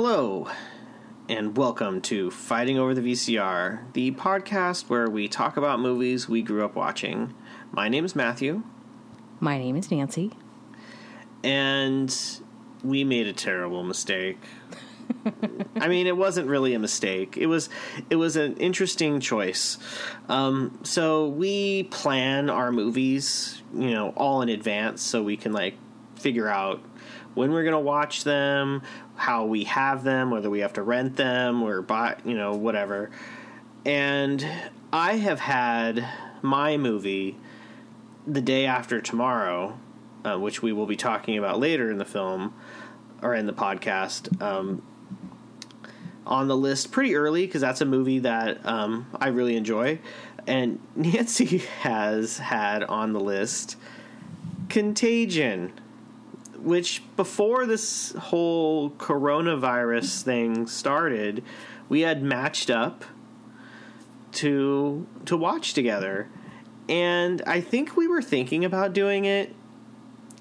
Hello, and welcome to Fighting Over the VCR, the podcast where we talk about movies we grew up watching. My name is Matthew, My name is Nancy. and we made a terrible mistake. I mean, it wasn't really a mistake. It was it was an interesting choice. Um, so we plan our movies, you know, all in advance, so we can like figure out when we're gonna watch them, how we have them, whether we have to rent them or buy, you know, whatever. And I have had my movie the day after tomorrow, uh, which we will be talking about later in the film or in the podcast, um, on the list pretty early because that's a movie that um, I really enjoy. And Nancy has had on the list Contagion, which before this whole coronavirus thing started, we had matched up to to watch together. And I think we were thinking about doing it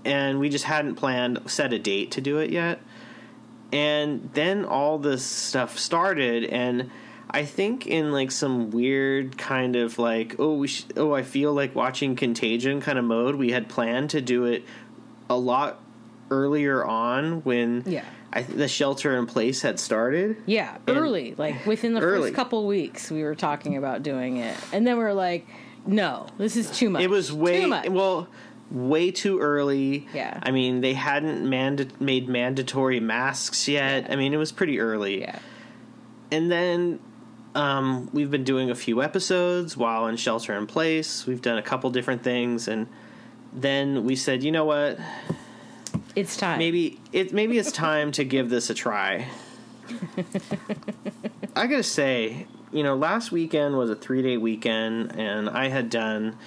and we just hadn't planned set a date to do it yet. And then all this stuff started and I think in like some weird kind of like oh we sh- oh I feel like watching Contagion kind of mode we had planned to do it a lot earlier on when Yeah. I the shelter in place had started. Yeah, early, like within the Early. first couple weeks, we were talking about doing it, and then we are like, "No, this is too much." It was way too much. well, way too early. Yeah. I mean, they hadn't manda- made mandatory masks yet. Yeah. I mean, it was pretty early. yeah, And then um, we've been doing a few episodes while in shelter in place. We've done a couple different things, and then we said, you know what? It's time. Maybe it maybe it's time to give this a try. I gotta say, you know, last weekend was a three day weekend, and I had done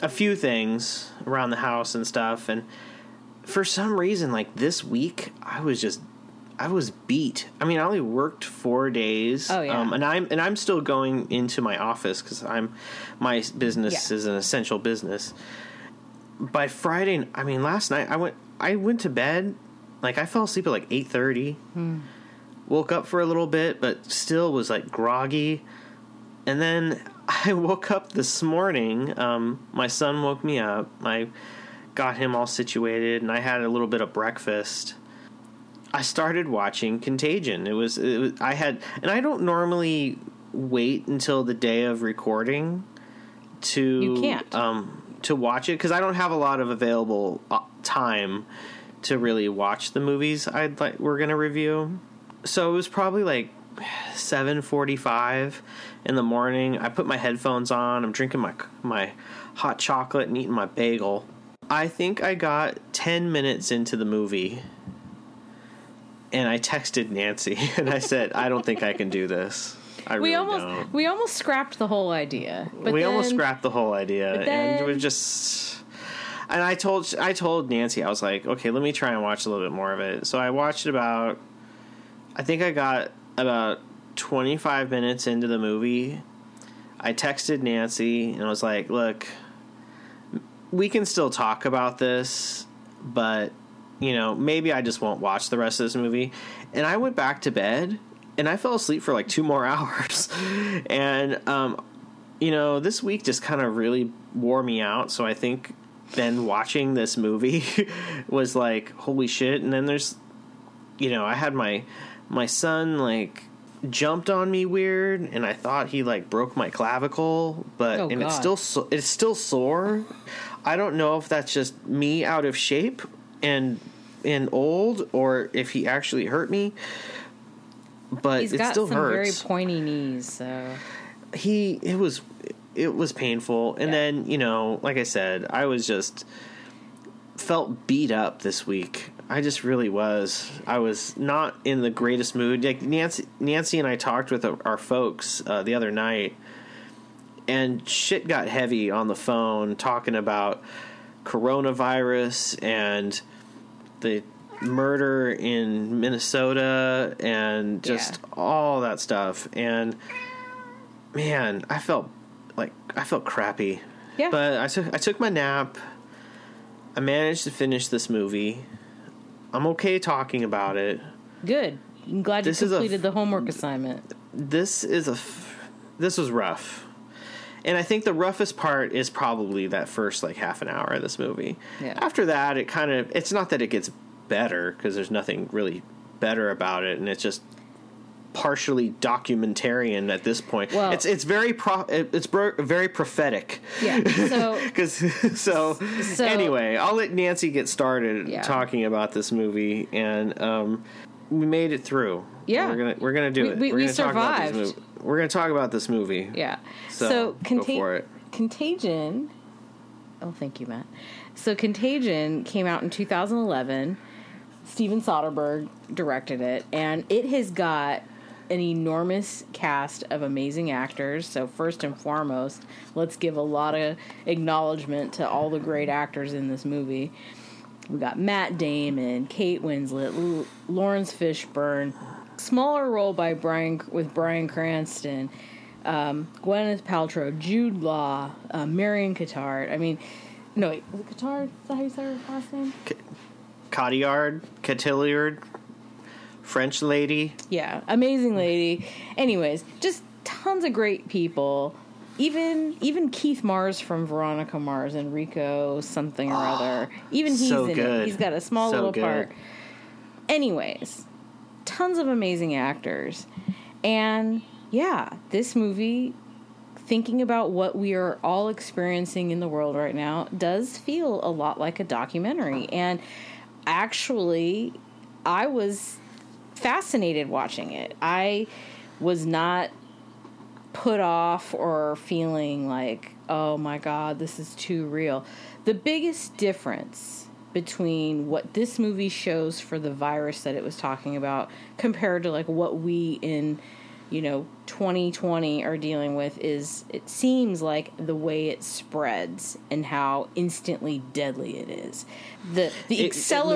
a few things around the house and stuff, and for some reason, like this week, I was just I was beat. I mean, I only worked four days. Oh, yeah. um, and I'm and I'm still going into my office because I'm my business Yeah. is an essential business by Friday, I mean last night I went I went to bed like I fell asleep at like 8:30. Woke up for a little bit but still was like groggy. And then I woke up this morning um my son woke me up. I got him all situated and I had a little bit of breakfast. I started watching Contagion. It was, it was I had and I don't normally wait until the day of recording to You can't. um to watch it because I don't have a lot of available uh, time to really watch the movies I'd like we're gonna review. So it was probably like seven forty five in the morning. I put my headphones on. I'm drinking my my hot chocolate and eating my bagel. I think I got ten minutes into the movie, and I texted Nancy and I said, "I don't think I can do this." I we really almost don't. we almost scrapped the whole idea. But we almost scrapped the whole idea but and we're just and i told i told nancy i was like okay let me try and watch a little bit more of it. So i watched about i think i got about 25 minutes into the movie. I texted nancy and i was like look we can still talk about this but you know maybe i just won't watch the rest of this movie. And i went back to bed and i fell asleep for like two more hours and um you know, this week just kind of really wore me out. So I think then watching this movie was like, holy shit. And then there's, you know, I had my my son like jumped on me weird, and I thought he like broke my clavicle, but Oh, and it's still so, it's still sore. I don't know if that's just me out of shape and and old, or if he actually hurt me. But He's it got still some hurts. very pointy knees, so. He it was it was painful. And Yeah. then you know like i said i was just felt beat up this week. I just really was. I was not in the greatest mood. Like nancy nancy and i talked with our, our folks uh, the other night and shit got heavy on the phone talking about coronavirus and the murder in minnesota and just Yeah. all that stuff and man, I felt like I felt crappy. Yeah. But I took I took my nap. I managed to finish this movie. I'm okay talking about it. Good. I'm glad you This is a completed f- the homework assignment. this is a f- this was rough and i think the roughest part is probably that first like half an hour of this movie Yeah. after that it kind of it's not that it gets better because there's nothing really better about it and it's just partially documentarian at this point Well- it's it's very pro it's bro- very prophetic Yeah. So because so, So- anyway i'll let nancy get started Yeah. talking about this movie and um we made it through Yeah. we're gonna we're gonna do We- it we- we're we gonna talk about this survived. movie. we're gonna talk about this movie Yeah. So, So, go for it. Contagion. Oh, thank you, Matt. So Contagion came out in 2011. Steven Soderbergh directed it, and it has got an enormous cast of amazing actors. So first and foremost, let's give a lot of acknowledgement to all the great actors in this movie. We got Matt Damon, Kate Winslet, Laurence Fishburne, smaller role by Bryan with Bryan Cranston, um, Gwyneth Paltrow, Jude Law, uh, Marion Cotillard. I mean, no, wait, was it Cotillard? Is that how you say her last name? Cotillard, Cotillard, French lady. Yeah, amazing lady. Anyways, just tons of great people. Even even Keith Mars from Veronica Mars, Enrico something or ah, other. Even he's so in good. it. He's got a small So little good. part. Anyways, tons of amazing actors. And yeah, this movie thinking about what we are all experiencing in the world right now does feel a lot like a documentary. And actually, I was fascinated watching it. I was not put off or feeling like, oh my God, this is too real. The biggest difference between what this movie shows for the virus that it was talking about compared to like what we in you know 2020 are dealing with is it seems like the way it spreads and how instantly deadly it is the the It- it moves a lot.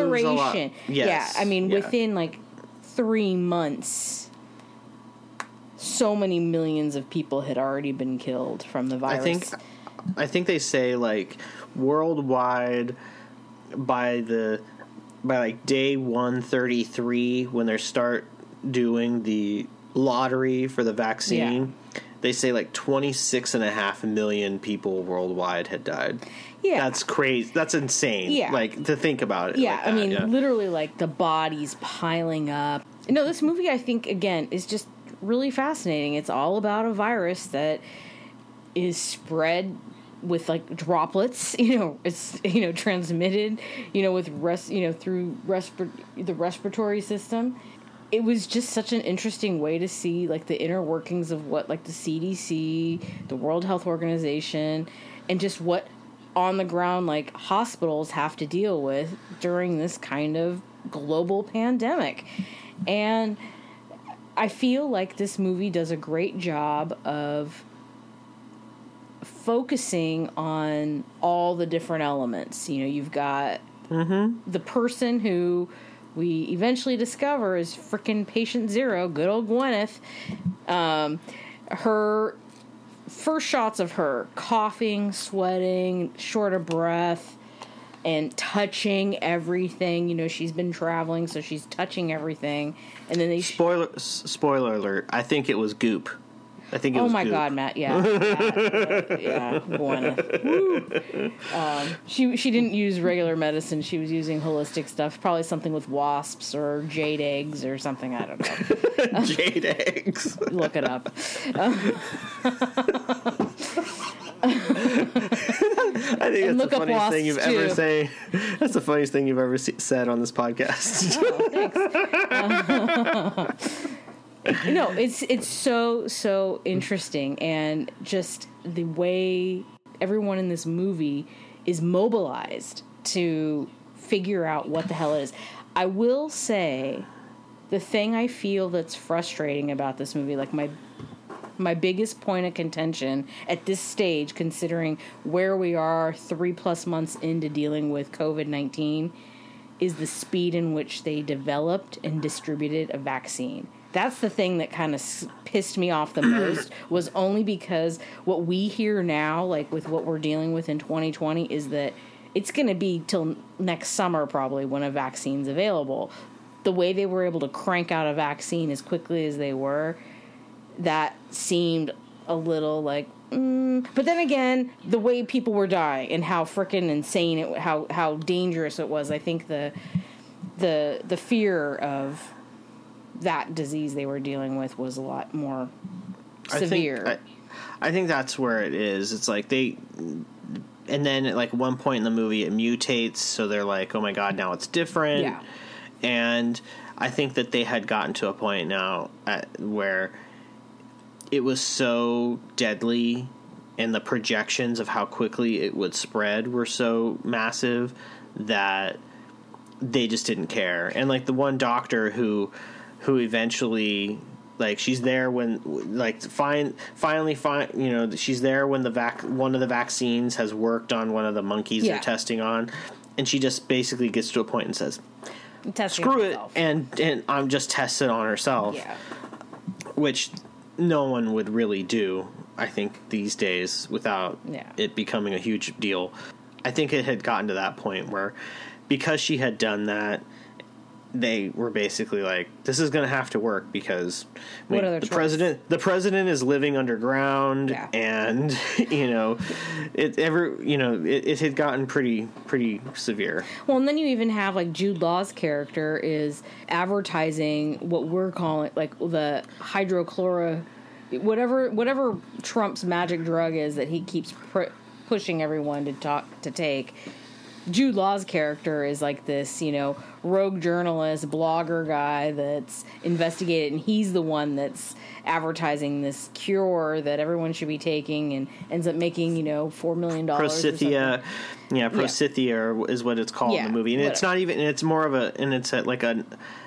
acceleration Yes, yeah i mean yeah. within like 3 months so many millions of people had already been killed from the virus I think I think they say like worldwide by the by like day 133 when they start doing the lottery for the vaccine they say like 26 and a half million people worldwide had died. Yeah. That's crazy. That's insane. Yeah. like to think about it yeah like i mean yeah. literally like the bodies piling up. No this movie i think again is just really fascinating. It's all about a virus that is spread with like droplets you know it's you know transmitted you know with res you know through respir- the respiratory system it was just such an interesting way to see like the inner workings of what like the CDC, the World Health Organization, and just what on the ground like hospitals have to deal with during this kind of global pandemic. And I feel like this movie does a great job of focusing on all the different elements. You know, you've got mm-hmm. the person who we eventually discover is freaking patient zero, good old Gwyneth. Um, her first shots of her coughing, sweating, short of breath, and touching everything. You know, she's been traveling, so she's touching everything. And then they. spoiler s- spoiler alert i think it was goop i think it Oh my goop. God, Matt! Yeah, yeah, yeah. Woo. Um, she she didn't use regular medicine. She was using holistic stuff. Probably something with wasps or jade eggs or something. I don't know. jade eggs Look it up. I think And that's the funniest thing you've wasps, ever too. say. That's the funniest thing you've ever se- said on this podcast. Oh, thanks. no, it's it's so so interesting, and just the way everyone in this movie is mobilized to figure out what the hell it is. I will say, the thing I feel that's frustrating about this movie, like my my biggest point of contention at this stage, considering where we are three plus months into dealing with COVID 19, is the speed in which they developed and distributed a vaccine. That's the thing that kind of s- pissed me off the most was only because what we hear now, like with what we're dealing with in 2020, is that it's going to be till next summer probably when a vaccine's available. the way they were able to crank out a vaccine as quickly as they were, that seemed a little like. Mm. But then again, the way people were dying and how freaking insane it, how how dangerous it was. I think the the the fear of that disease they were dealing with was a lot more severe. I think, I, I think that's where it is. It's like they and then at like one point in the movie it mutates so they're like oh my god now it's different Yeah. and i think that they had gotten to a point now at, where it was so deadly and the projections of how quickly it would spread were so massive that they just didn't care and like the one doctor who who eventually like she's there when like fine finally fine you know she's there when the vac one of the vaccines has worked on one of the monkeys Yeah. they're testing on and she just basically gets to a point and says Testing screw it and and i'm just testing on herself yeah. which no one would really do i think these days without Yeah. it becoming a huge deal i think it had gotten to that point where because she had done that they were basically like this is going to have to work because I What mean, other the choice? president the president is living underground Yeah. and you know it ever you know it, it had gotten pretty pretty severe Well, and then you even have like Jude Law's character is advertising what we're calling like the hydrochloro, whatever whatever Trump's magic drug is that he keeps pr- pushing everyone to talk to take. Jude Law's character is like this, you know, rogue journalist, blogger guy that's investigated, and he's the one that's advertising this cure that everyone should be taking, and ends up making, you know, four million dollars. Forsythia, yeah, Forsythia is what it's called Yeah, in the movie, and it's not even. It's more of a, and it's a, like a,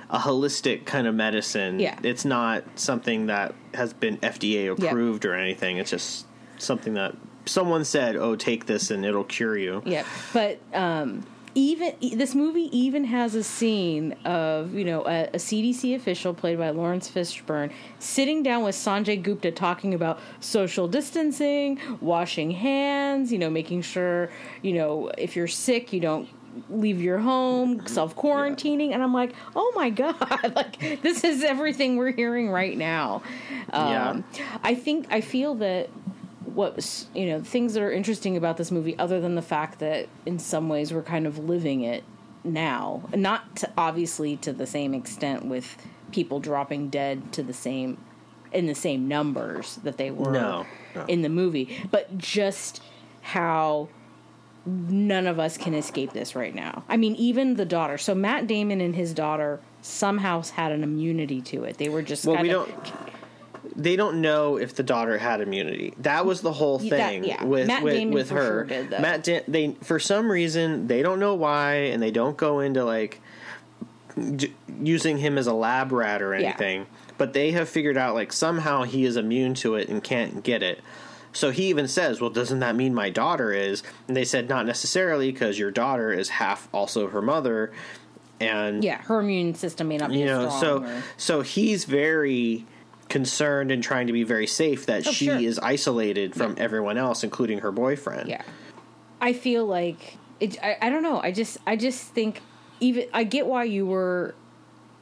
a holistic kind of medicine. Yeah. it's not something that has been FDA approved or anything. It's just something that someone said, "Oh, take this and it'll cure you." Yep. But um, even this movie even has a scene of you know a, a CDC official played by Laurence Fishburne sitting down with Sanjay Gupta talking about social distancing, washing hands, you know, making sure you know if you're sick you don't leave your home self quarantining and i'm like oh my god like this is everything we're hearing right now. Um, i think i feel that what was you know things that are interesting about this movie other than the fact that in some ways we're kind of living it now not to, obviously to the same extent with people dropping dead to the same in the same numbers that they were No, no. in the movie but just how none of us can escape this right now i mean even the daughter so matt damon and his daughter somehow had an immunity to it they were just Well, kind we of don't. They don't know if the daughter had immunity. That was the whole Yeah, that- thing yeah. with Matt with, Damon with her. sure did. Matt, da- they for some reason they don't know why, and they don't go into like j- using him as a lab rat or Yeah. anything. But they have figured out like somehow he is immune to it and can't get it. So he even says, "Well, doesn't that mean my daughter is?" And they said, "Not necessarily, because your daughter is half also her mother." And yeah her immune system may not be you know strong so or- so he's very concerned and trying to be very safe that Oh, she sure. is isolated from Yeah. everyone else including her boyfriend Yeah. I feel like it I, I don't know. I just I just think even I get why you were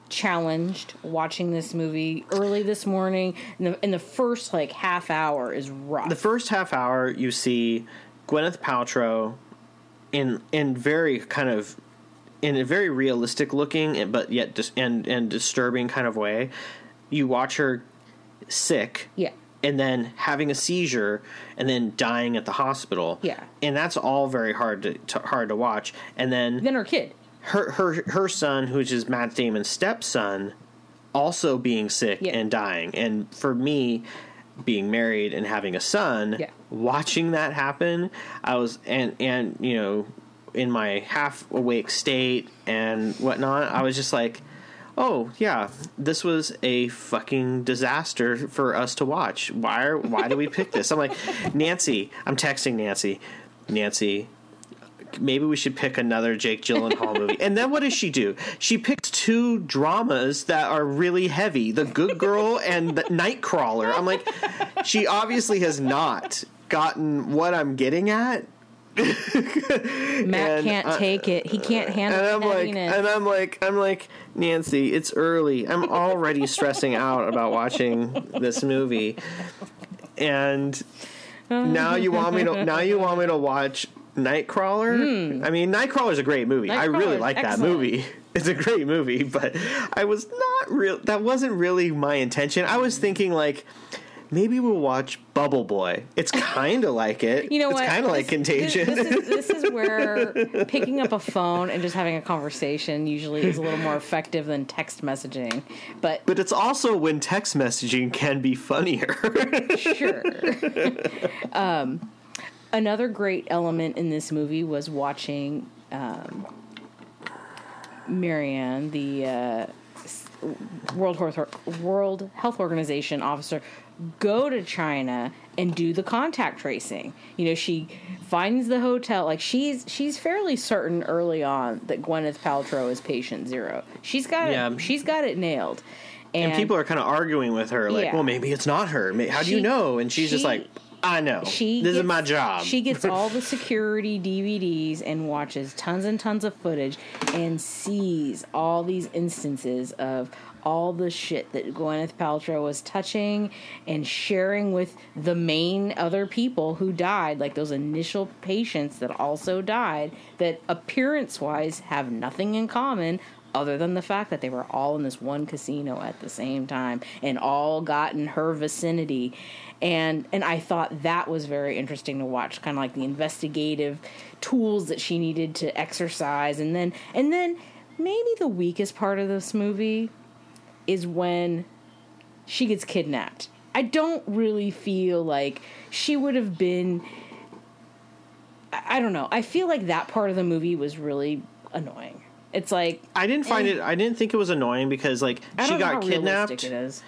challenged watching this movie early this morning and the, and the first like half hour is rough. the first half hour you see gwyneth paltrow in in very kind of in a very realistic looking but yet dis- and and disturbing kind of way you watch her sick yeah. and then having a seizure and then dying at the hospital Yeah. and that's all very hard to, to hard to watch and then Then her kid. her her her son, which is Matt Damon's stepson, also being sick Yeah. and dying. And for me, being married and having a son, Yeah. watching that happen, I was and and you know, in my half awake state and whatnot, I was just like. Oh yeah, this was a fucking disaster for us to watch. Why? Are, why do we pick this? I'm like, Nancy. I'm texting Nancy. Nancy, maybe we should pick another Jake Gyllenhaal movie. And then what does she do? She picks two dramas that are really heavy: The Good Girl and The Nightcrawler. I'm like, she obviously has not gotten what I'm getting at. Matt can't uh, take it. He can't handle it. and I'm like, heaviness. and I'm like, I'm like, Nancy, it's early. I'm already stressing out about watching this movie, and now you want me to now you want me to watch Nightcrawler. I mean, Nightcrawler's a great movie. I really like that movie. It's a great movie, but I was not real. That wasn't really my intention. I was thinking like. Maybe we'll watch Bubble Boy. It's kind of like it. you know it's what? kind of like Contagion. This, this is, this is where picking up a phone and just having a conversation usually is a little more effective than text messaging. But But it's also when text messaging can be funnier. sure. um, another great element in this movie was watching um, Marion, the uh, World Health World Health Organization officer, go to China and do the contact tracing. You know, she finds the hotel. Like she's she's fairly certain early on that Gwyneth Paltrow is patient zero. She's got Yeah. it. She's got it nailed. and people are kind of arguing with her, like, Yeah. well, maybe it's not her. How do you know? And she's just like, I know. she this is my job. She gets all the security DVDs and watches tons and tons of footage and sees all these instances of all the shit that Gwyneth Paltrow was touching and sharing with the main other people who died, like those initial patients that also died, that appearance wise have nothing in common other than the fact that they were all in this one casino at the same time and all got in her vicinity. And and I thought that was very interesting to watch kind of like the investigative tools that she needed to exercise. And then and then maybe the weakest part of this movie is when she gets kidnapped. I don't really feel like she would have been I don't know. I feel like that part of the movie was really annoying. It's like I didn't find it. I didn't think it was annoying because like I she got kidnapped. It is.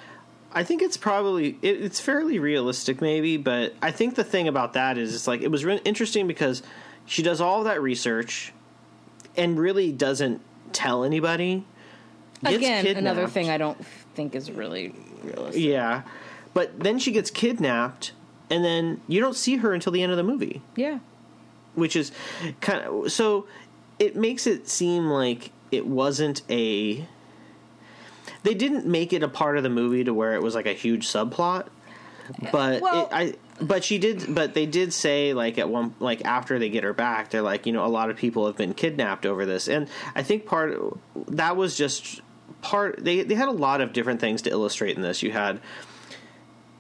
I think it's probably it, it's fairly realistic, maybe. But I think the thing about that is it's like it was re- interesting because she does all that research and really doesn't tell anybody. Again, another thing I don't think is really realistic. Yeah, but then she gets kidnapped, and then you don't see her until the end of the movie. Yeah. which is kind of so it makes it seem like it wasn't a they didn't make it a part of the movie to where it was like a huge subplot but Well- it, i but she did but they did say like at one like after they get her back they're like you know a lot of people have been kidnapped over this and i think part that was just part they they had a lot of different things to illustrate in this you had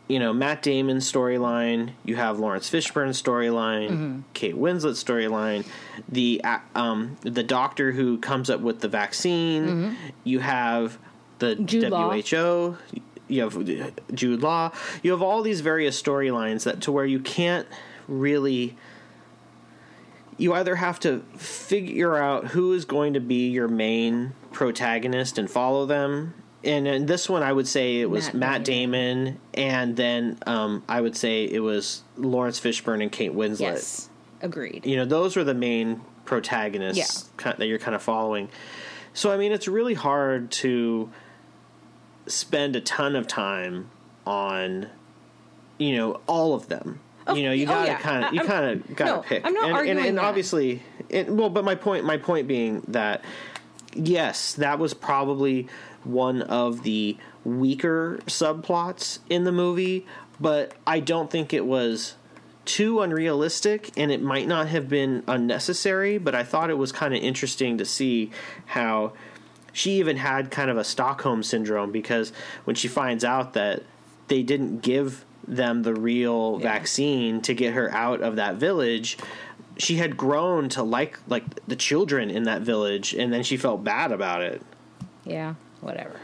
you know Matt Damon's storyline, you have Laurence Fishburne's storyline, Mm-hmm. Kate Winslet's storyline, the um, the doctor who comes up with the vaccine, you have the Mm-hmm. Jude Law. WHO, you have Jude Law, you have all these various storylines that to where you can't really you either have to figure out who is going to be your main protagonist and follow them. And in this one, I would say it was Matt Matt, Damon, and then um, I would say it was Laurence Fishburne and Kate Winslet. Yes. Agreed. You know, those were the main protagonists ki- that you're kind of following. So, I mean, it's really hard to spend a ton of time on, you know, all of them. Oh, you know, you oh, gotta yeah. kind of, you kind of gotta no, pick. I'm not and, arguing and, and that. obviously, it, well, but my point, my point being that yes, that was probably one of the weaker subplots in the movie, but I don't think it was too unrealistic and it might not have been unnecessary, but I thought it was kind of interesting to see how she even had kind of a Stockholm syndrome because when she finds out that they didn't give them the real vaccine to get her out of that village, she had grown to like like the children in that village and then she felt bad about it. Yeah, whatever.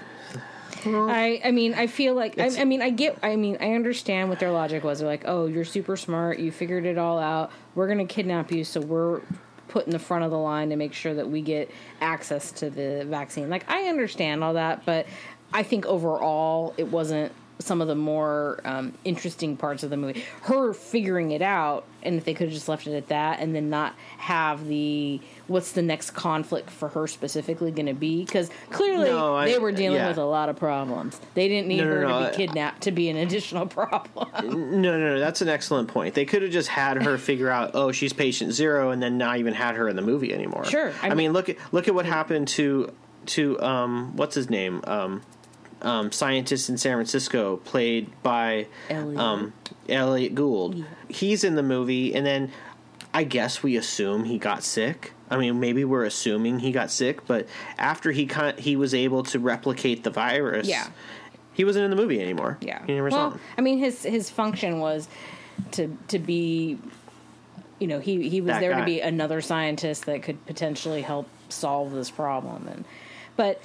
I I mean I feel like I, I mean I get I mean I understand what their logic was. They're like, oh, you're super smart, you figured it all out. We're gonna kidnap you, so we're put in the front of the line to make sure that we get access to the vaccine. Like I understand all that, but I think overall it wasn't some of the more um, interesting parts of the movie. Her figuring it out, and if they could have just left it at that, and then not have the what's the next conflict for her specifically going to be? Because clearly No, I- they were dealing yeah. with a lot of problems. They didn't need No, no, her to I- be kidnapped to be an additional problem. No, no, no. That's an excellent point. They could have just had her figure out, oh, she's patient zero, and then not even had her in the movie anymore. Sure, I, I mean, mean- look at look at what happened to to um, what's his name, um, um, scientist in San Francisco, played by Elliott. um, Elliott Gould. He's in the movie, and then I guess we assume he got sick. I mean, maybe we're assuming he got sick, but after he kind he was able to replicate the virus. Yeah. He wasn't in the movie anymore. Yeah. Saw well, him. I mean, his his function was to to be, you know, he he was That there guy. to be another scientist that could potentially help solve this problem. And but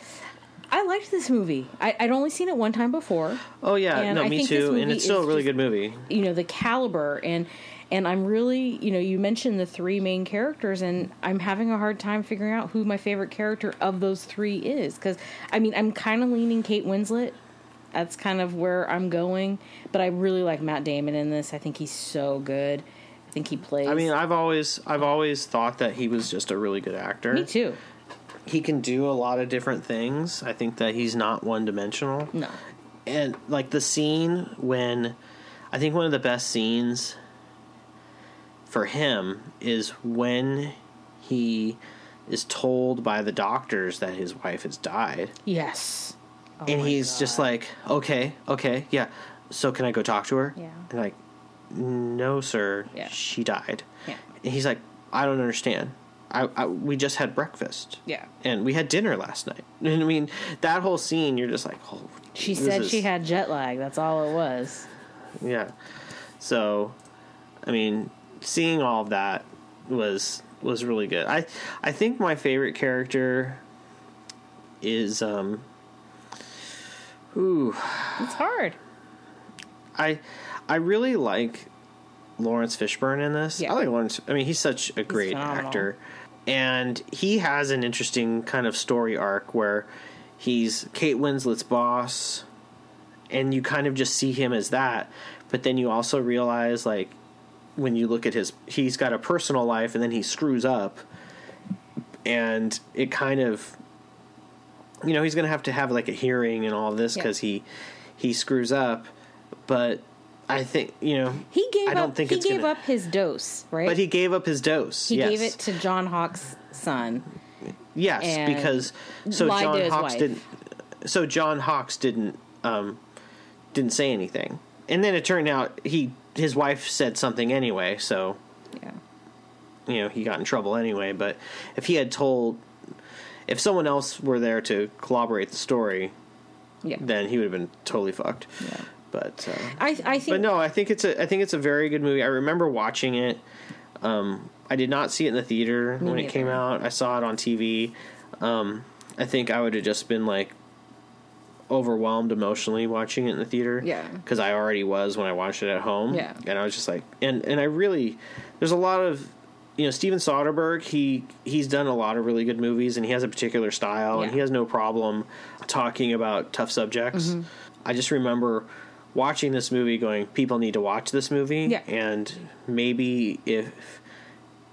I liked this movie. I, I'd only seen it one time before. Oh yeah, And no, I me too. And it's still a really just- good movie. You know, the caliber and. And I'm really, you know, you mentioned the three main characters, and I'm having a hard time figuring out who my favorite character of those three is. Because, I mean, I'm kind of leaning Kate Winslet that's kind of where I'm going. But I really like Matt Damon in this. I think he's so good. I think he plays. I mean, I've always I've always thought that he was just a really good actor. me too. He can do a lot of different things. I think that he's not one dimensional. No, And like the scene when I think one of the best scenes for him is when he is told by the doctors that his wife has died. yes, Oh and he's just like, okay, okay, yeah. So can I go talk to her? Yeah. And like, no, sir. Yeah. She died. Yeah. And he's like, I don't understand. I, I we just had breakfast. Yeah. And we had dinner last night. And I mean, that whole scene, you're just like, oh. she said is- she had jet lag. That's all it was. Yeah. So, I mean, seeing all of that was was really good. I I think my favorite character is um. Ooh. It's hard. I I really like Laurence Fishburne in this. Yeah. I like Lawrence. I mean, he's such a great phenomenal. actor, and he has an interesting kind of story arc where he's Kate Winslet's boss, and you kind of just see him as that. But then you also realize, like, when you look at his, he's got a personal life, and then he screws up, and it kind of you know he's going to have to have like a hearing and all this Yeah. because he he screws up but i think you know He gave I don't up. think he gave gonna- up his dose, right? but he gave up his dose he yes. gave it to John Hawkes' son. yes because so john hawkes wife. didn't so john hawkes didn't um didn't say anything and then it turned out he his wife said something anyway so Yeah. you know he got in trouble anyway but if he had told if someone else were there to corroborate the story Yeah. then he would have been totally fucked Yeah. But uh, I I think but no, I think it's a I think it's a very good movie. I remember watching it. Um, I did not see it in the theater when it came out. I saw it on TV. Um, I think I would have just been like overwhelmed emotionally watching it in the theater. Yeah. because I already was when I watched it at home. Yeah. and I was just like, and and I really, there's a lot of. You know Steven Soderbergh. He he's done a lot of really good movies, and he has a particular style, and he has no problem talking about tough subjects. Mm-hmm. I just remember watching this movie, going, "People need to watch this movie," Yeah. and maybe if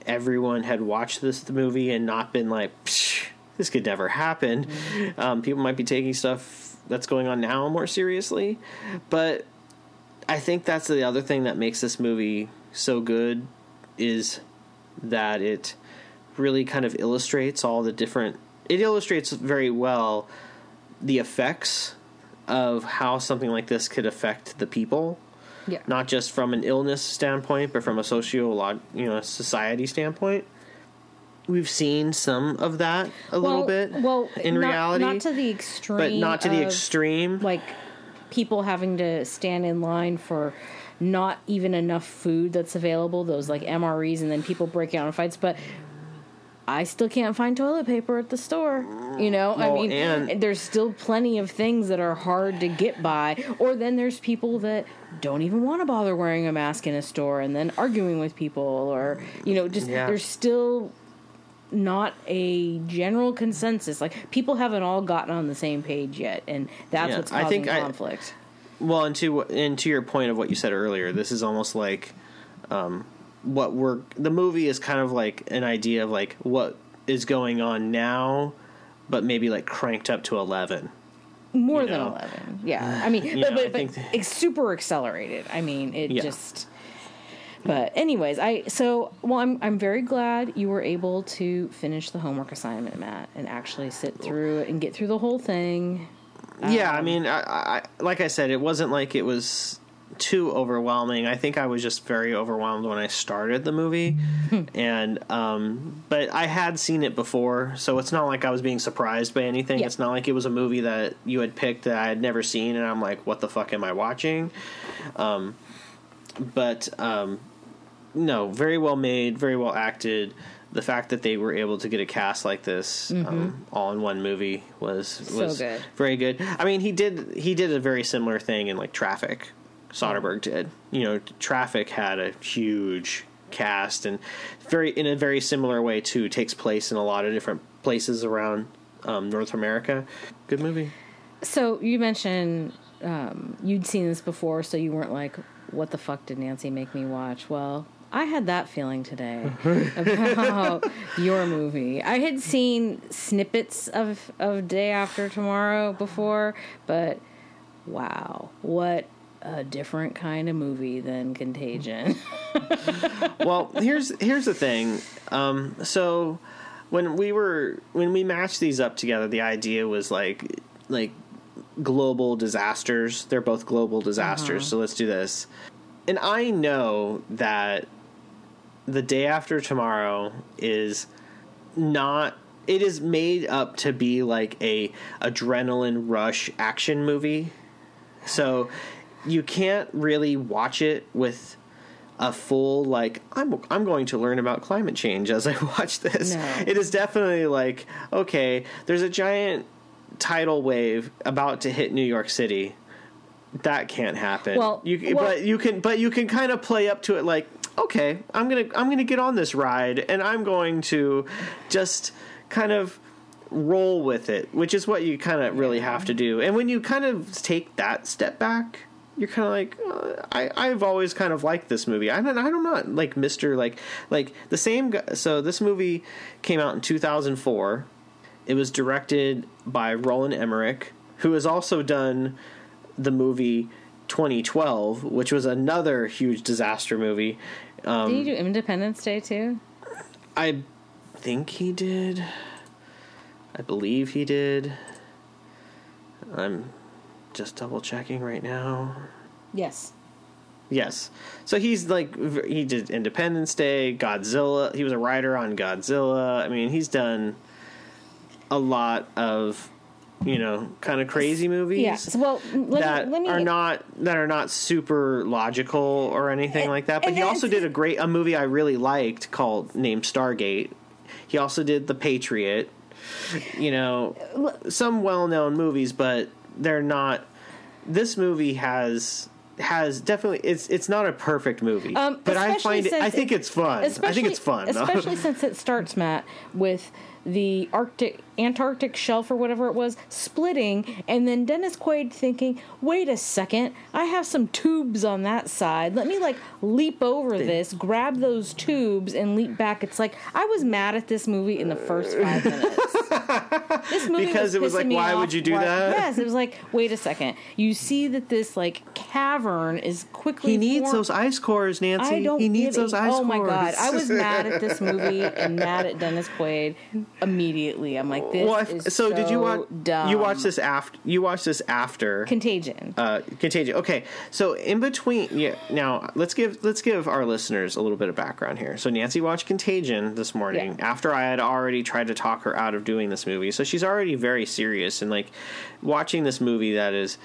everyone had watched this movie and not been like, Psh, "This could never happen," Mm-hmm. um, people might be taking stuff that's going on now more seriously. But I think that's the other thing that makes this movie so good is that it really kind of illustrates all the different it illustrates very well the effects of how something like this could affect the people. Yeah. not just from an illness standpoint but from a sociolog you know society standpoint. We've seen some of that a little bit Well, in not, reality not to the extreme, but not to the extreme like people having to stand in line for not even enough food that's available those like mres and then people breaking out in fights. But i still can't find toilet paper at the store you know i mean and- there's still plenty of things that are hard to get by or then there's people that don't even want to bother wearing a mask in a store and then arguing with people or you know just Yeah. there's still not a general consensus. Like people haven't all gotten on the same page yet, and that's Yeah, what's I causing think I- conflict. Well, and to and to your point of what you said earlier, this is almost like um, what we're the movie is kind of like an idea of like what is going on now, but maybe like cranked up to eleven. More than know. eleven. Yeah, I mean, but know, but, but it's super accelerated. I mean, it Yeah. just. But anyways, I so well. I'm I'm very glad you were able to finish the homework assignment, Matt, and actually sit through it and get through the whole thing. yeah, Um, I mean, I, I like I said, it wasn't like it was too overwhelming. I think I was just very overwhelmed when I started the movie, and um, but I had seen it before, so it's not like I was being surprised by anything. Yeah. It's not like it was a movie that you had picked that I had never seen, and I'm like, what the fuck am I watching? Um, but um, no, very well made, very well acted. The fact that they were able to get a cast like this um, all in one movie was was good. very good. I mean, he did he did a very similar thing in like Traffic. Soderbergh did. You know, Traffic had a huge cast and very in a very similar way too. Takes place in a lot of different places around um, North America. Good movie. So you mentioned um, you'd seen this before, so you weren't like, "What the fuck did Nancy make me watch?" Well, I had that feeling today about your movie. I had seen snippets of of Day After Tomorrow before, but wow, what a different kind of movie than Contagion. well, here's here's the thing. Um, so when we were when we matched these up together, the idea was like like global disasters. They're both global disasters. So let's do this. And I know that the day after tomorrow is not it is made up to be like a adrenaline rush action movie so you can't really watch it with a full like I'm I'm going to learn about climate change as I watch this. No. It is definitely like okay, there's a giant tidal wave about to hit New York City. That can't happen. Well, you well- but you can but you can kind of play up to it like okay, I'm going to I'm going to get on this ride and I'm going to just kind of roll with it, which is what you kind of really have to do. And when you kind of take that step back, you're kind of like, uh, I I've always kind of liked this movie. I don't I'm not know like Mister like like the same. Guy, so this movie came out in 2004. It was directed by Roland Emmerich, who has also done the movie 2012, which was another huge disaster movie. Um, Did you do Independence Day too? I think he did. I believe he did. I'm just double checking right now. Yes. Yes. So he's like he did Independence Day, Godzilla. He was a writer on Godzilla. I mean, he's done a lot of you know kind of crazy movies. Yes. Well, let that me, let me are not that are not super logical or anything And- like that. But he also did a great a movie I really liked called named Stargate. He also did The Patriot. You know, uh, some well-known movies, but they're not. This movie has has definitely it's it's not a perfect movie, Um, but I find it. I think it- it's fun. I think it's fun. Especially since it starts, Matt, with the Arctic, Antarctic shelf or whatever it was splitting, and then Dennis Quaid thinking, "Wait a second, I have some tubes on that side. Let me like leap over this, grab those tubes, and leap back." It's like I was mad at this movie in the first five minutes. this movie Because it was like, why would you do Why- that? Yes, it was like, wait a second. You see that this like cavern is quickly. he needs those ice cores, Nancy. I don't he needs those ice Oh my cores. god, I was mad at this movie and mad at Dennis Quaid immediately. I'm like, this well, if, is so, did you watch? Dumb. You watched this after? You watched this after? Contagion. uh, contagion. Okay, so in between, yeah. Now let's give let's give our listeners a little bit of background here. So Nancy watched Contagion this morning Yeah. after I had already tried to talk her out of doing this movie. So she's already very serious and like watching this movie that is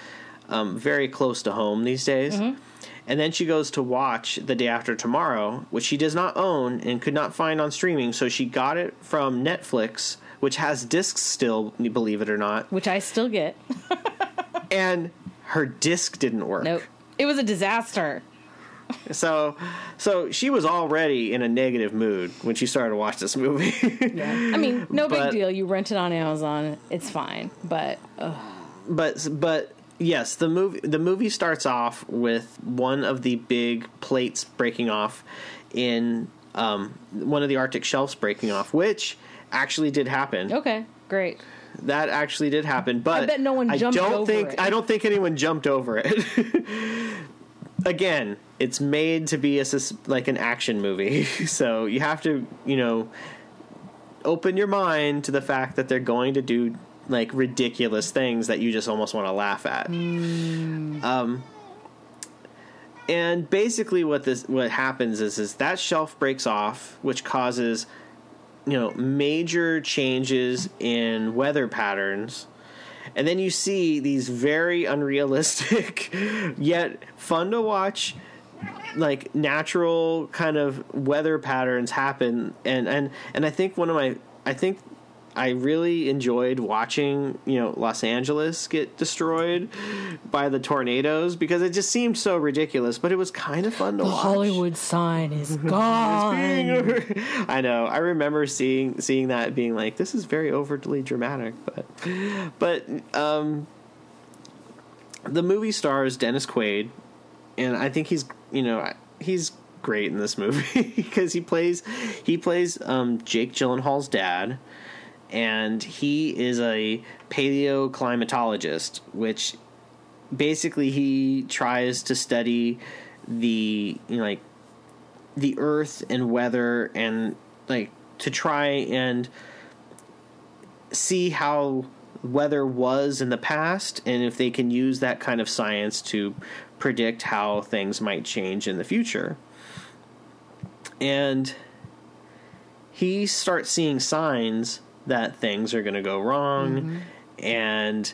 um, very close to home these days. Mm-hmm. And then she goes to watch The Day After Tomorrow, which she does not own and could not find on streaming. So she got it from Netflix, which has discs still, believe it or not. which I still get. And her disc didn't work. Nope. It was a disaster. So, so she was already in a negative mood when she started to watch this movie. yeah. I mean, no big deal. You rent it on Amazon. It's fine. But uh, but, but Yes, the movie the movie starts off with one of the big plates breaking off in um, one of the Arctic shelves breaking off, which actually did happen. Okay, great. That actually did happen, but I bet no one jumped don't over think it. I don't think anyone jumped over it. Again, it's made to be a like an action movie, so you have to you know open your mind to the fact that they're going to do like ridiculous things that you just almost want to laugh at. Um, and basically, what this what happens is is that shelf breaks off, which causes you know major changes in weather patterns. And then you see these very unrealistic, yet fun to watch, like natural kind of weather patterns happen. And and and I think one of my, I think I really enjoyed watching, you know, Los Angeles get destroyed by the tornadoes because it just seemed so ridiculous, but it was kind of fun to watch The watch. Hollywood sign is gone. I know. I remember seeing seeing that being like, "This is very overtly dramatic," but but um, the movie stars Dennis Quaid, and I think he's you know he's great in this movie because he plays he plays um, Jake Gyllenhaal's dad, and he is a paleoclimatologist, which basically he tries to study the you know, like the earth and weather and like to try and see how weather was in the past and if they can use that kind of science to predict how things might change in the future. And he starts seeing signs that things are going to go wrong. And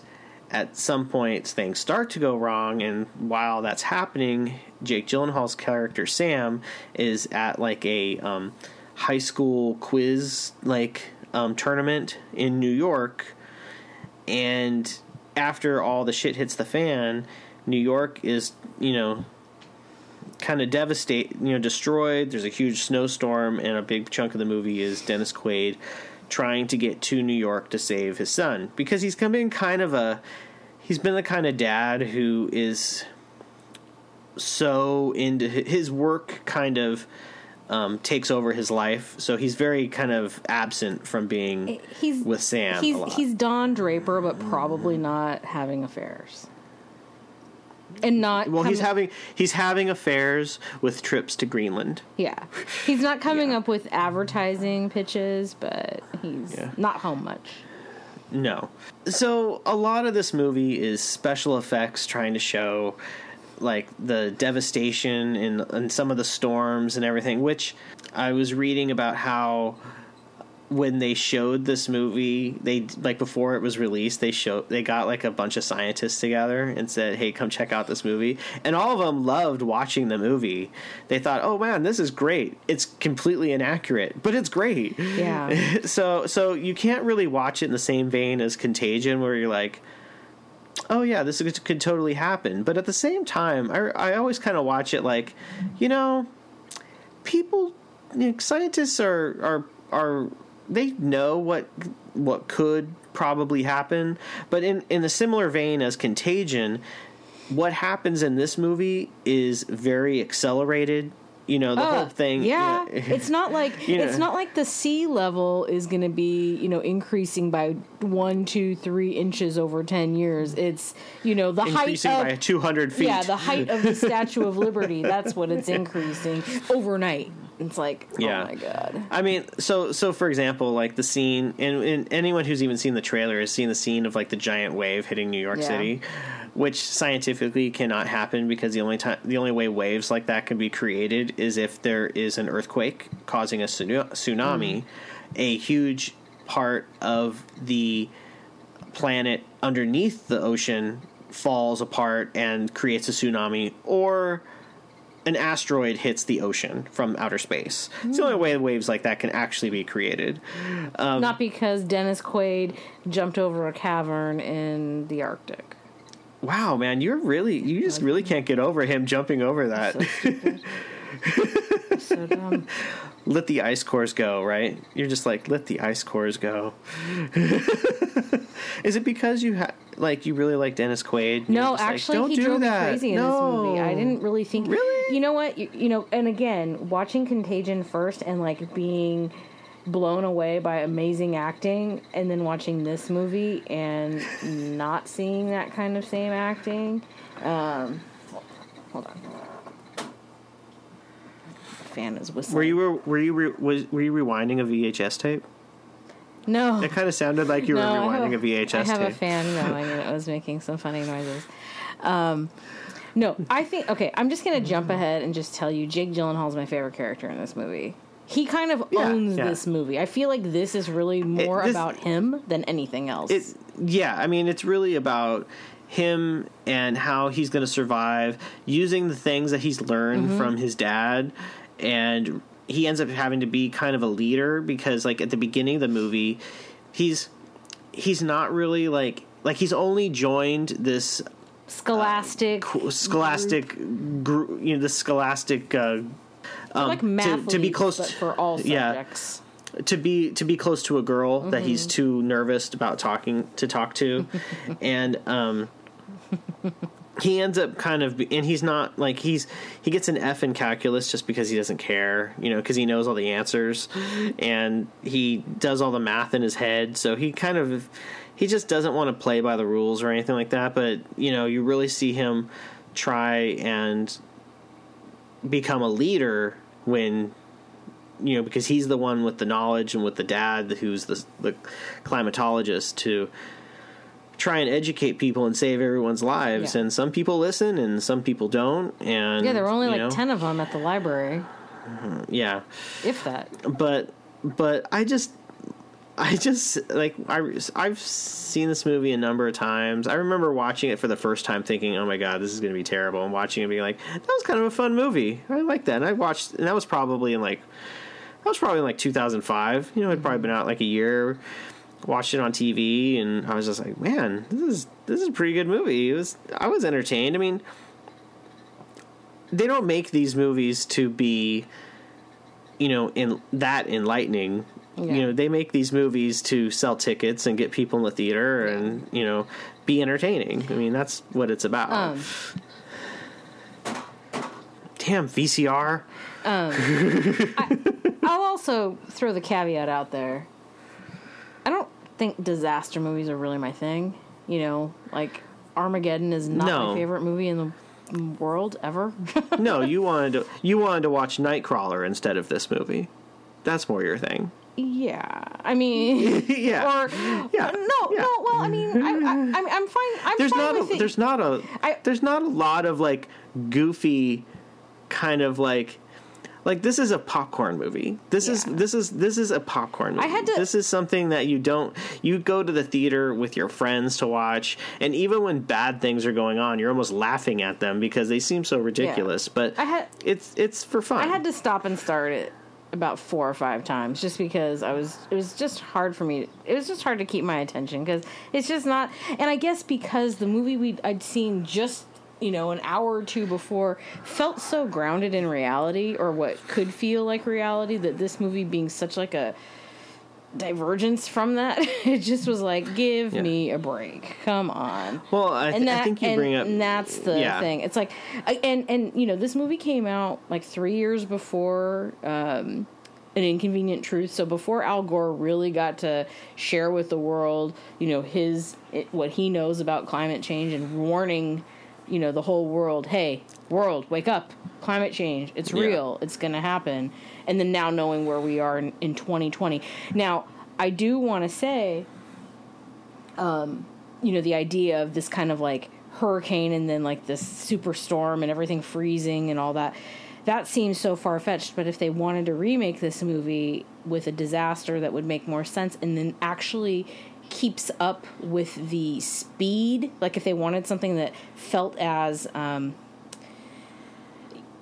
at some point things start to go wrong and while that's happening jake gyllenhaal's character sam is at like a um, high school quiz like um, tournament in new york. And after all the shit hits the fan new york is you know kind of devastated you know, destroyed. There's a huge snowstorm, and a big chunk of the movie is Dennis Quaid trying to get to New York to save his son because he's been kind of a he's been the kind of dad who is so into his work kind of um, takes over his life so he's very kind of absent from being He's with Sam He's a lot. he's Don Draper, but probably not having affairs, and not. well he's having he's having affairs with trips to Greenland Yeah, he's not coming up with advertising pitches, but he's Yeah. not home much. No. So a lot of this movie is special effects trying to show like the devastation and and some of the storms and everything, which I was reading about how when they showed this movie, they like before it was released, they showed they got like a bunch of scientists together and said, "Hey, come check out this movie." And all of them loved watching the movie. They thought, "Oh man, this is great. It's completely inaccurate, but it's great." Yeah. so so you can't really watch it in the same vein as Contagion, where you're like, oh yeah, this could, totally happen. But at the same time, I I always kind of watch it like, you know, people, you know, scientists are are are they know what what could probably happen, but in in a similar vein as Contagion. What happens in this movie is very accelerated. You know, the Uh, whole thing. Yeah, you know, it's not like You know. it's not like the sea level is going to be you know increasing by one, two, three inches over ten years. It's you know the height increasing of by 200 feet. yeah the height of the Statue of Liberty. That's what it's increasing overnight. It's like oh Yeah. oh my god. I mean, so so for example, like the scene, and, and anyone who's even seen the trailer has seen the scene of like the giant wave hitting New York Yeah. City, which scientifically cannot happen because the only time the only way waves like that can be created is if there is an earthquake causing a tsunami, mm. a huge part of the planet underneath the ocean falls apart and creates a tsunami, or an asteroid hits the ocean from outer space. It's the only way waves like that can actually be created. Um, Not because Dennis Quaid jumped over a cavern in the Arctic. Wow, man, you're really you just really can't get over him jumping over that. So dumb. Let the ice cores go, right? You're just like let the ice cores go. Is it because you ha- like you really like Dennis Quaid? No, like, actually, "Don't he do drove that." me crazy in no. this movie. I didn't really think. Really? You know what? You, you know, and again, watching Contagion first and like being blown away by amazing acting, and then watching this movie and not seeing that kind of same acting. Um, hold on. Fan is whistling. Were you were were you re- was were you rewinding a VHS tape? No. It kind of sounded like you were No, have rewinding a, VHS tape. I have tape. a fan going and it was making some funny noises. Um, no, I think okay. I'm just gonna jump ahead and just tell you, Jake Gyllenhaal's my favorite character in this movie. He kind of Yeah, owns yeah. this movie. I feel like this is really more this- about him than anything else. it yeah i mean it's really about him and how he's going to survive using the things that he's learned Mm-hmm. from his dad and he ends up having to be kind of a leader because like at the beginning of the movie he's he's not really like like he's only joined this Scholastic, scholastic group you know the scholastic uh like um, to- to be close to- for all yeah. to be to be close to a girl that he's Mm-hmm. too nervous about talking to talk to and um he ends up kind of and he's not like he's he gets an F in calculus just because he doesn't care you know because he knows all the answers. And he does all the math in his head so he kind of he just doesn't want to play by the rules or anything like that but you know you really see him try and become a leader when you know because he's the one with the knowledge and with the dad who's the the climatologist to try and educate people and save everyone's lives Yeah. and some people listen and some people don't and Yeah, there were only like know, ten of them at the library, mm-hmm. yeah if that. but but I just I just like I I've seen this movie a number of times. I remember watching it for the first time thinking, "Oh my god, this is going to be terrible." And watching it being like, "That was kind of a fun movie. I like that." And I watched and that was probably in like that was probably in like 2005. You know, it'd probably mm-hmm. been out like a year. Watched it on TV and I was just like, "Man, this is this is a pretty good movie." It was I was entertained. I mean, they don't make these movies to be you know in that enlightening Yeah. you know they make these movies to sell tickets and get people in the theater and you know be entertaining i mean that's what it's about Um, damn vcr I'll also throw the caveat out there. I don't think disaster movies are really my thing. You know, like Armageddon is not No. my favorite movie in the world ever. no you wanted to you wanted to watch nightcrawler instead of this movie that's more your thing yeah, I mean, yeah or Yeah. no, Yeah. no. Well, I mean, I, I, I'm, I'm fine. I'm there's fine not with a, it. there's not a I- there's not a lot of like goofy kind of like like this is a popcorn movie. This is this is this is a popcorn movie. I had to- this is something that you don't you go to the theater with your friends to watch and even when bad things are going on, you're almost laughing at them because they seem so ridiculous. But I had- it's it's for fun. I had to stop and start it about four or five times just because I was it was just hard for me it was just hard to keep my attention because it's just not and I guess because the movie we I'd seen just you know an hour or two before felt so grounded in reality or what could feel like reality that this movie being such like a divergence from that it just was like give Yeah. me a break come on well, I, th- and I think you and, bring up and that's the yeah. thing. It's like, I- and and you know, this movie came out like three years before um, an Inconvenient Truth. So before Al Gore really got to share with the world, you know, his it, what he knows about climate change and warning, you know, the whole world, hey, world, wake up, climate change, it's Yeah. real, it's going to happen. And then now knowing where we are in, in 2020. Now, I do want to say um, you know the idea of this kind of like hurricane and then like this superstorm and everything freezing and all that that seems so far fetched but if they wanted to remake this movie with a disaster that would make more sense and then actually keeps up with the speed. Like if they wanted something that felt as um,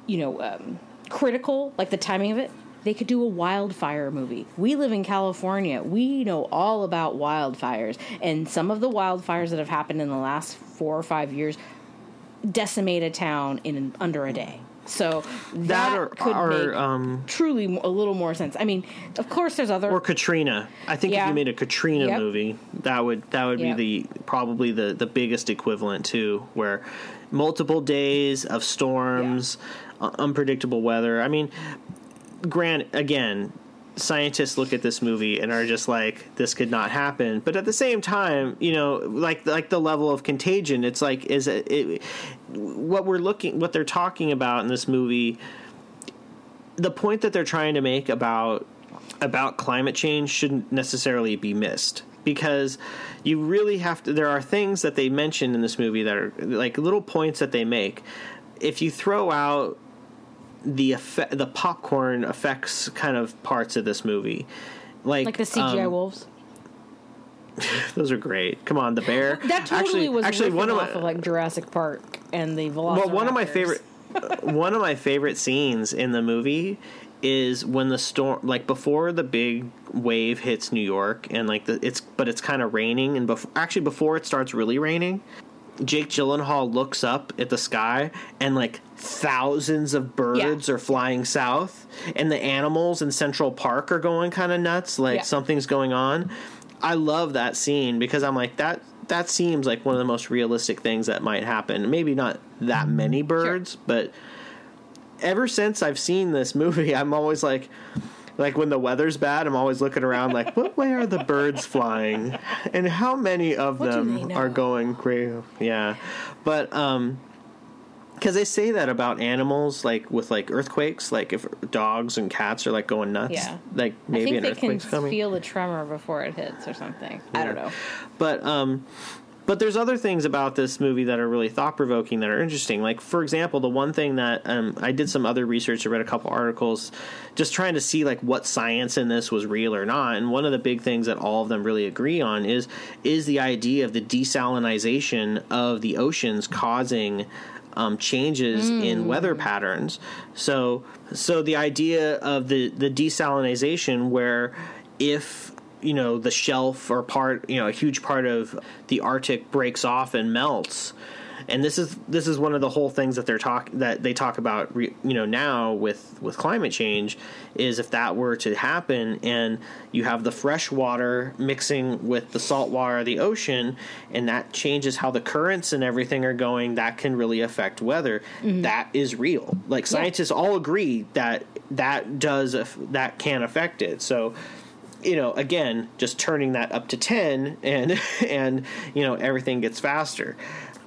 you know um, critical like the timing of it they could do a wildfire movie. We live in california. We know all about wildfires. And some of the wildfires that have happened in the last four or five years decimate a town in under a day So that, That or- could or, make um, truly a little more sense. I mean, of course, there's other or Katrina. I think if you made a Katrina Yep. movie, that would that would Yep. be the probably the the biggest equivalent too, where multiple days of storms, uh, unpredictable weather. I mean, grant again. Scientists look at this movie and are just like, "This could not happen." But at the same time, you know, like like the level of contagion, it's like, is it, it what we're looking, what they're talking about in this movie? the point that they're trying to make about about climate change shouldn't necessarily be missed because you really have to there are things that they mention in this movie that are like little points that they make if you throw out the effect, the popcorn effects kind of parts of this movie like like the CGI um, wolves. those are great come on the bear That totally actually, was actually one of my of like Jurassic Park and the Velociraptors. well, one of my favorite one of my favorite scenes in the movie is when the storm like before the big wave hits New York and like the it's but it's kind of raining and before actually before it starts really raining Jake Gyllenhaal looks up at the sky and like thousands of birds Yeah. are flying south and the animals in Central Park are going kind of nuts like Yeah. something's going on. I love that scene because I'm like that that seems like one of the most realistic things that might happen. Maybe not that many birds, but ever since I've seen this movie, I'm always like like when the weather's bad, I'm always looking around like what way are the birds flying and how many of What them are going crazy. Yeah. But um because they say that about animals, like with like earthquakes, like if dogs and cats are like going nuts, Yeah. like I maybe think an they can coming. feel the tremor before it hits or something. I don't know. But um, but there's other things about this movie that are really thought provoking that are interesting. Like for example, the one thing that um, I did some other research. I read a couple articles, just trying to see like what science in this was real or not. And one of the big things that all of them really agree on is is the idea of the desalinization of the oceans causing um, changes in weather patterns. So, so the idea of the the desalinization, where if you know the shelf or part, you know, a huge part of the Arctic breaks off and melts. And this is this is one of the whole things that they're talk that they talk about re, you know now with with climate change is if that were to happen and you have the fresh water mixing with the salt water of the ocean and that changes how the currents and everything are going that can really affect weather. Mm-hmm. That is real. Like scientists all agree that that does that can affect it. So you know again just turning that up to 10 and and you know everything gets faster.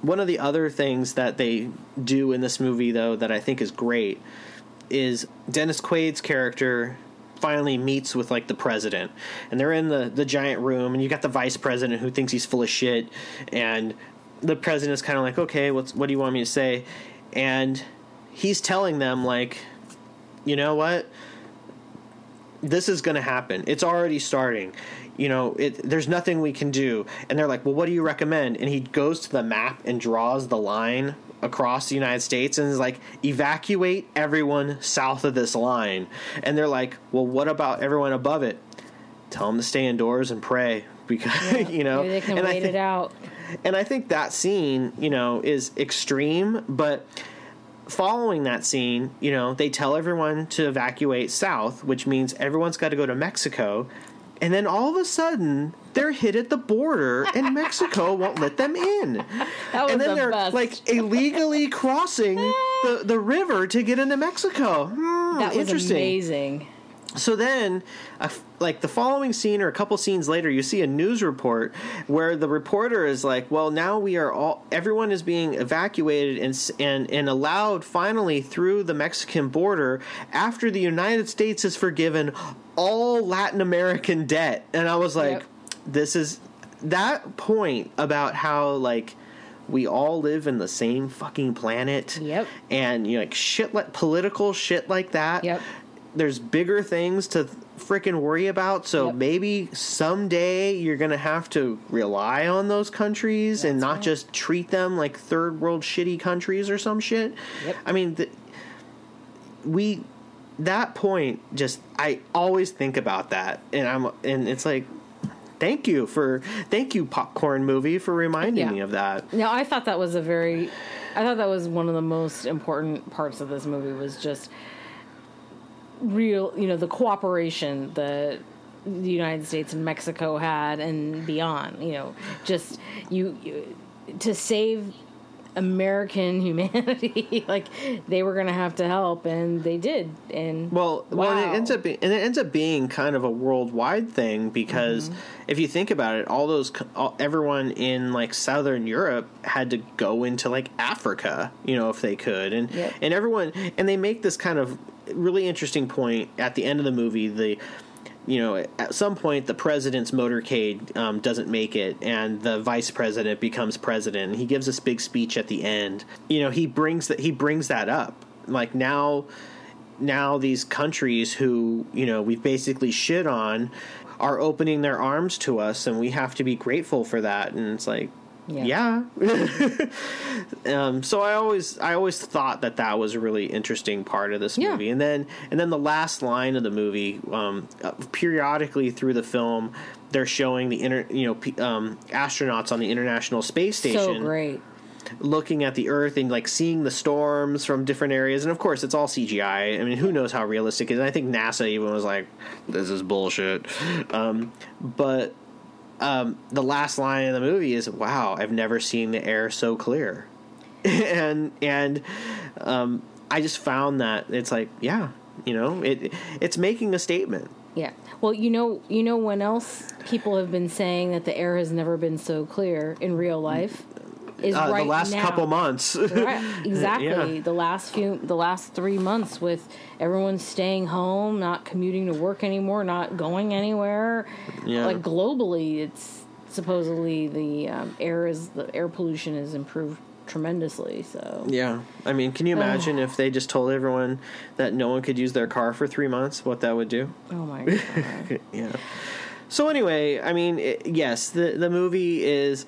One of the other things that they do in this movie though that i think is great is dennis quaid's character finally meets with like the president. And they're in the the giant room and you got the vice president who thinks he's full of shit and the president is kind of like okay what's what do you want me to say? And he's telling them like you know what this is going to happen. It's already starting. You know, it, there's nothing we can do. And they're like, well, what do you recommend? And he goes to the map and draws the line across the United States and is like, evacuate everyone south of this line. And they're like, well, what about everyone above it? Tell them to stay indoors and pray because, you know, Maybe they can and I wait it out. and I think that scene, you know, is extreme, but following that scene, you know, they tell everyone to evacuate south, which means everyone's got to go to Mexico. And then all of a sudden, they're hit at the border, and Mexico won't let them in. That was and then the they're best. like illegally crossing the, the river to get into Mexico. Hmm, that was interesting amazing. So then like the following scene or a couple scenes later you see a news report where the reporter is like well now we are all everyone is being evacuated and and and allowed finally through the Mexican border after the United States has forgiven all Latin American debt and I was like Yep. this is that point about how like we all live in the same fucking planet Yep. and you know, like shit like political shit like that Yep. There's bigger things to freaking worry about. So Yep. maybe someday you're going to have to rely on those countries and not right. just treat them like third world shitty countries or some shit. Yep. I mean, th- we that point just I always think about that and I'm and it's like thank you for thank you popcorn movie for reminding Yeah. me of that. Now, I thought that was a very I thought that was one of the most important parts of this movie was just real, you know, the cooperation that the United States and Mexico had and beyond. You know, just you, you to save American humanity. like they were going to have to help, and they did. And well, wow. well, it ends up being, and it ends up being kind of a worldwide thing because mm-hmm. if you think about it, all those all, everyone in like Southern Europe had to go into like Africa, you know, if they could, and yep. and everyone, and they make this kind of really interesting point at the end of the movie. The you know, at some point the president's motorcade um, doesn't make it, and the vice president becomes president. He gives this big speech at the end. You know, he brings that he brings that up. Like now, now these countries who you know we've basically shit on are opening their arms to us, and we have to be grateful for that. And it's like, yeah. yeah. um, so I always I always thought that that was a really interesting part of this movie, and then and then the last line of the movie, um, uh, periodically through the film, they're showing the inter, you know um, astronauts on the International Space Station. So great. Looking at the Earth and like seeing the storms from different areas, and of course it's all CGI. I mean, who knows how realistic it is? I think NASA even was like, "This is bullshit," um, but um, the last line in the movie is, "Wow, I've never seen the air so clear," and and um, I just found that it's like, yeah, you know, it it's making a statement. Yeah. Well, you know, you know when else people have been saying that the air has never been so clear in real life is uh, right the last now. couple months. right, exactly. Yeah. The last few, the last three months with everyone staying home, not commuting to work anymore, not going anywhere. Yeah. Like globally, it's supposedly the um, air is the air pollution has improved tremendously. So yeah, I mean, can you imagine if they just told everyone that no one could use their car for three months? What that would do? Oh my god! yeah. So anyway, I mean, it, yes, the the movie is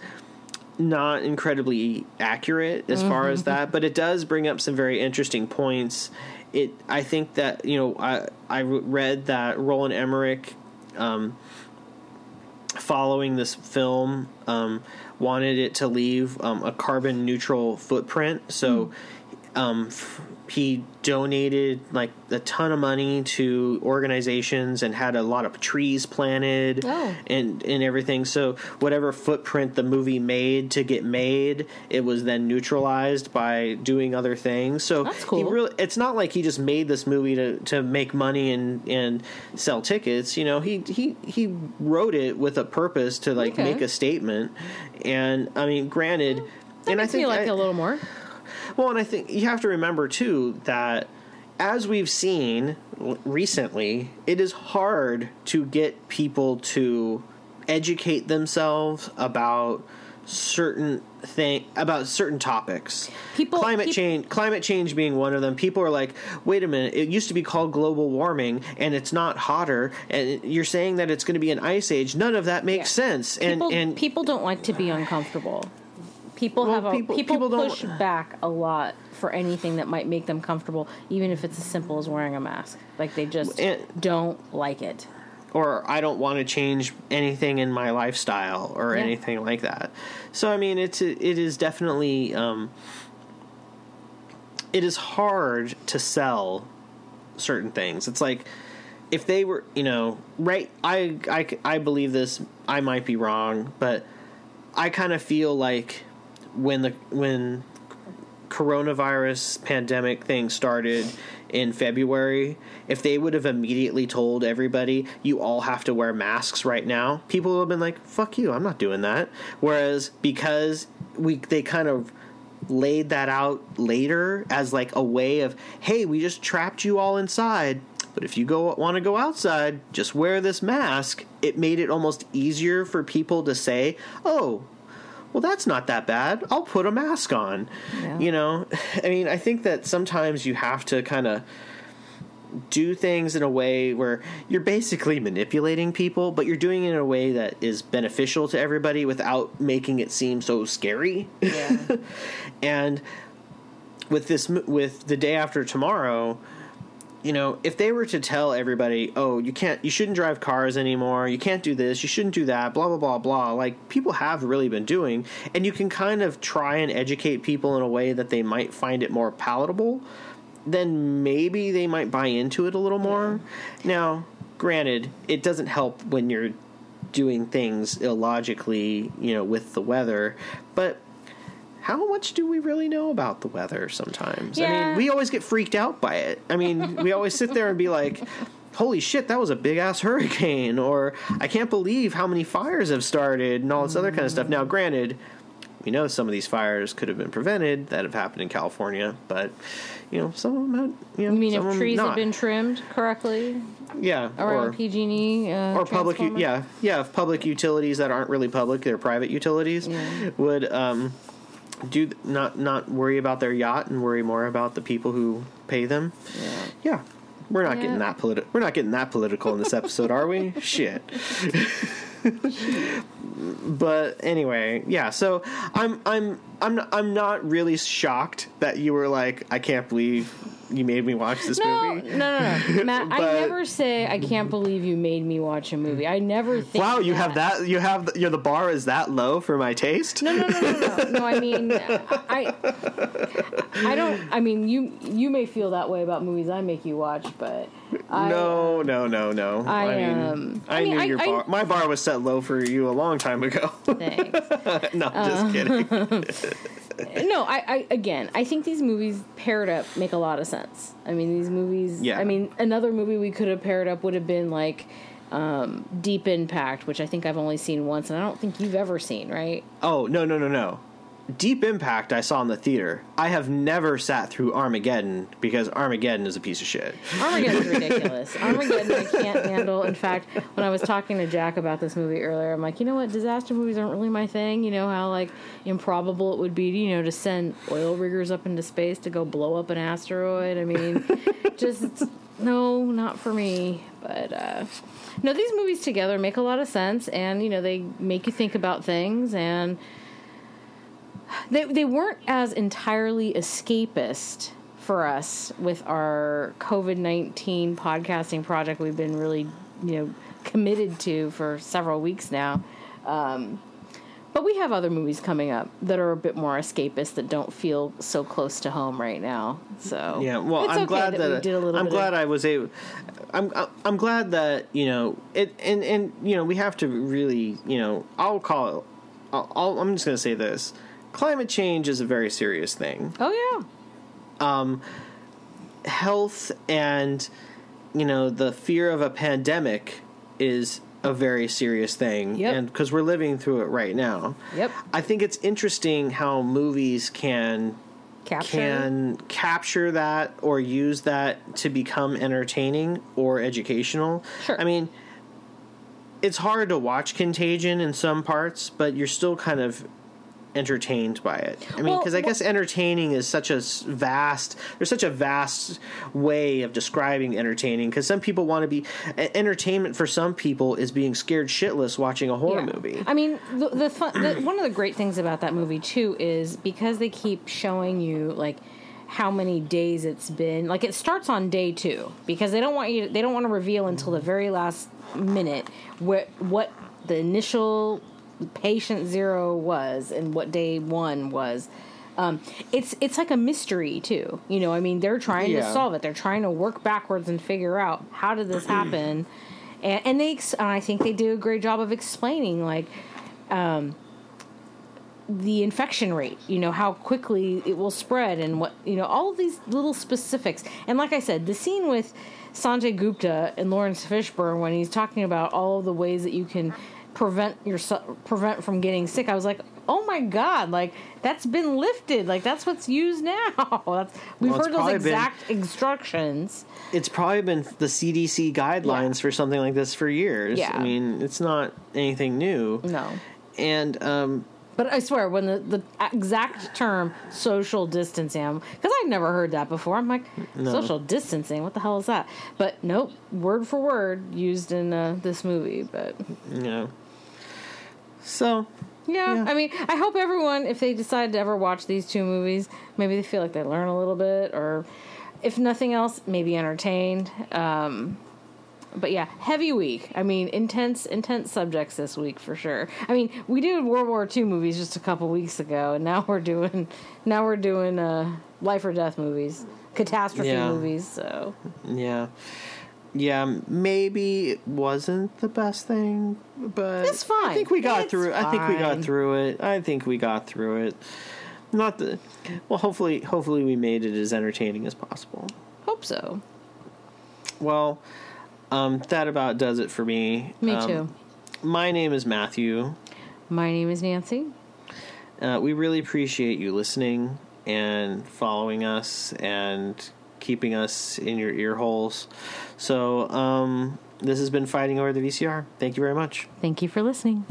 not incredibly accurate as mm-hmm. far as that, but it does bring up some very interesting points. It, I think that you know, I I read that Roland Emmerich, um, following this film, um, wanted it to leave um, a carbon neutral footprint. So, mm. Um, he donated like a ton of money to organizations and had a lot of trees planted oh. and and everything so whatever footprint the movie made to get made it was then neutralized by doing other things so That's cool. he really it's not like he just made this movie to to make money and and sell tickets you know he he he wrote it with a purpose to like okay. make a statement and i mean granted and I think like I, a little more. Well, and I think you have to remember too that as we've seen recently, it is hard to get people to educate themselves about certain thing about certain topics. People climate people, change climate change being one of them. People are like, "Wait a minute, it used to be called global warming and it's not hotter and you're saying that it's going to be an ice age. None of that makes yeah. sense." And people, and people don't like to be uncomfortable. People well, have a, people, people, people push back a lot for anything that might make them comfortable, even if it's as simple as wearing a mask. Like they just and, don't like it. Or I don't want to change anything in my lifestyle or yeah. anything like that. So I mean, it's it is definitely um, it is hard to sell certain things. It's like if they were, you know, right? I I I believe this. I might be wrong, but I kind of feel like when the when coronavirus pandemic thing started in February, if they would have immediately told everybody, you all have to wear masks right now, people would have been like, fuck you, I'm not doing that. Whereas because we they kind of laid that out later as like a way of, hey, we just trapped you all inside. But if you go want to go outside, just wear this mask. It made it almost easier for people to say, "Oh, well, that's not that bad. I'll put a mask on. Yeah. You know, I mean, I think that sometimes you have to kind of do things in a way where you're basically manipulating people, but you're doing it in a way that is beneficial to everybody without making it seem so scary. Yeah. and with this, with the day after tomorrow, you know, if they were to tell everybody, "Oh, you can't, you shouldn't drive cars anymore. You can't do this. You shouldn't do that." Blah blah blah blah. Like people have really been doing, and you can kind of try and educate people in a way that they might find it more palatable. Then maybe they might buy into it a little more. Now, granted, it doesn't help when you're doing things illogically, you know, with the weather, but how much do we really know about the weather sometimes? I mean, we always get freaked out by it. I mean, we always sit there and be like, holy shit, that was a big ass hurricane, or I can't believe how many fires have started, and all this other kind of stuff. Now, granted, we know some of these fires could have been prevented that have happened in California, but, you know, some of them had, you know, You mean if trees have been trimmed correctly yeah, around or, PG&E uh, or public, u- yeah, yeah, if public utilities that aren't really public, they're private utilities, Yeah. would um, do not not worry about their yacht and worry more about the people who pay them. Yeah. Yeah, we're not Yeah. getting that political. We're not getting that political in this episode, are we? Shit. but anyway, yeah. So I'm I'm I'm I'm not really shocked that you were like, I can't believe you made me watch this No, movie. no, no, no, Matt. I never say I can't believe you made me watch a movie. I never think. Wow, you have that. You have the, you're the bar is that low for my taste. No, no, no, no, no. No, I mean, I, I don't. I mean, you you may feel that way about movies I make you watch, but I, no, no, no, no. I, mean, um, I, I mean, knew I- your I- bar. my bar was set low for you a long time ago. Thanks. no, Uh, just kidding. No, I, I again, I think these movies paired up make a lot of sense. I mean, these movies. Yeah. I mean, another movie we could have paired up would have been like um, Deep Impact, which I think I've only seen once, and I don't think you've ever seen, right? Oh no, no, no, no. Deep Impact I saw in the theater. I have never sat through Armageddon because Armageddon is a piece of shit. Armageddon's ridiculous. Armageddon I can't handle. In fact, when I was talking to Jack about this movie earlier, I'm like, you know what, disaster movies aren't really my thing. You know how like improbable it would be, you know, to send oil riggers up into space to go blow up an asteroid. I mean, just no, not for me. But uh no, these movies together make a lot of sense and you know, they make you think about things and they they weren't as entirely escapist for us with our COVID nineteen podcasting project. We've been really you know committed to for several weeks now. Um, but we have other movies coming up that are a bit more escapist that don't feel so close to home right now. So Yeah, well, I'm okay glad that, we did a little. I'm bit glad of, I was able. I'm I'm glad that you know it, and and you know we have to really you know I'll call it. I'll, I'll, I'm just going to say this: climate change is a very serious thing. Oh yeah, um, Health and you know the fear of a pandemic is a very serious thing, Yep. and because we're living through it right now. Yep. I think it's interesting how movies can capture. can capture that or use that to become entertaining or educational. Sure. I mean, it's hard to watch Contagion in some parts, but you're still kind of entertained by it. I mean, Well, because I well- guess entertaining is such a vast. There's such a vast way of describing entertaining. Because some people want to be entertainment for some people is being scared shitless watching a horror Yeah. movie. I mean, the, the, fun, the one of the great things about that movie too is because they keep showing you like how many days it's been. Like it starts on day two because they don't want you. They don't want to reveal until the very last minute what what the initial patient zero was and what day one was. Um, it's it's like a mystery too. You know, I mean, they're trying to solve it. They're trying to work backwards and figure out how did this happen. And, and they, and I think they do a great job of explaining like um, the infection rate. You know how quickly it will spread, and what you know all of these little specifics. And like I said, the scene with Sanjay Gupta and Laurence Fishburne when he's talking about all of the ways that you can prevent yourself prevent from getting sick. I was like, oh my god, like that's been lifted. Like that's what's used now. That's, we've Well, heard those probably been- exact instructions. it's probably been the CDC guidelines Yeah. for something like this for years. Yeah. I mean, it's not anything new. No. And um, But I swear, when the, the exact term social distancing, because I've never heard that before, I'm like, social distancing, what the hell is that? But nope, word for word used in uh, this movie. But know, so yeah, Yeah. I mean, I hope everyone, if they decide to ever watch these two movies, maybe they feel like they learn a little bit or if nothing else, maybe entertained. Um, but yeah, heavy week. I mean, intense, intense subjects this week for sure. I mean, we did World War II movies just a couple weeks ago, and now we're doing, now we're doing uh, life or death movies, catastrophe Yeah. movies. So Yeah. Yeah, maybe it wasn't the best thing, but It's fine. I think we got It's through. I think we got through it. I think we got through it. Not the well. Hopefully, hopefully we made it as entertaining as possible. hope so. Well, um, that about does it for me. Me Um, too. My name is Matthew. My name is Nancy. Uh, we really appreciate you listening and following us and keeping us in your ear holes. So, um, this has been Fighting Over the VCR. Thank you very much. Thank you for listening.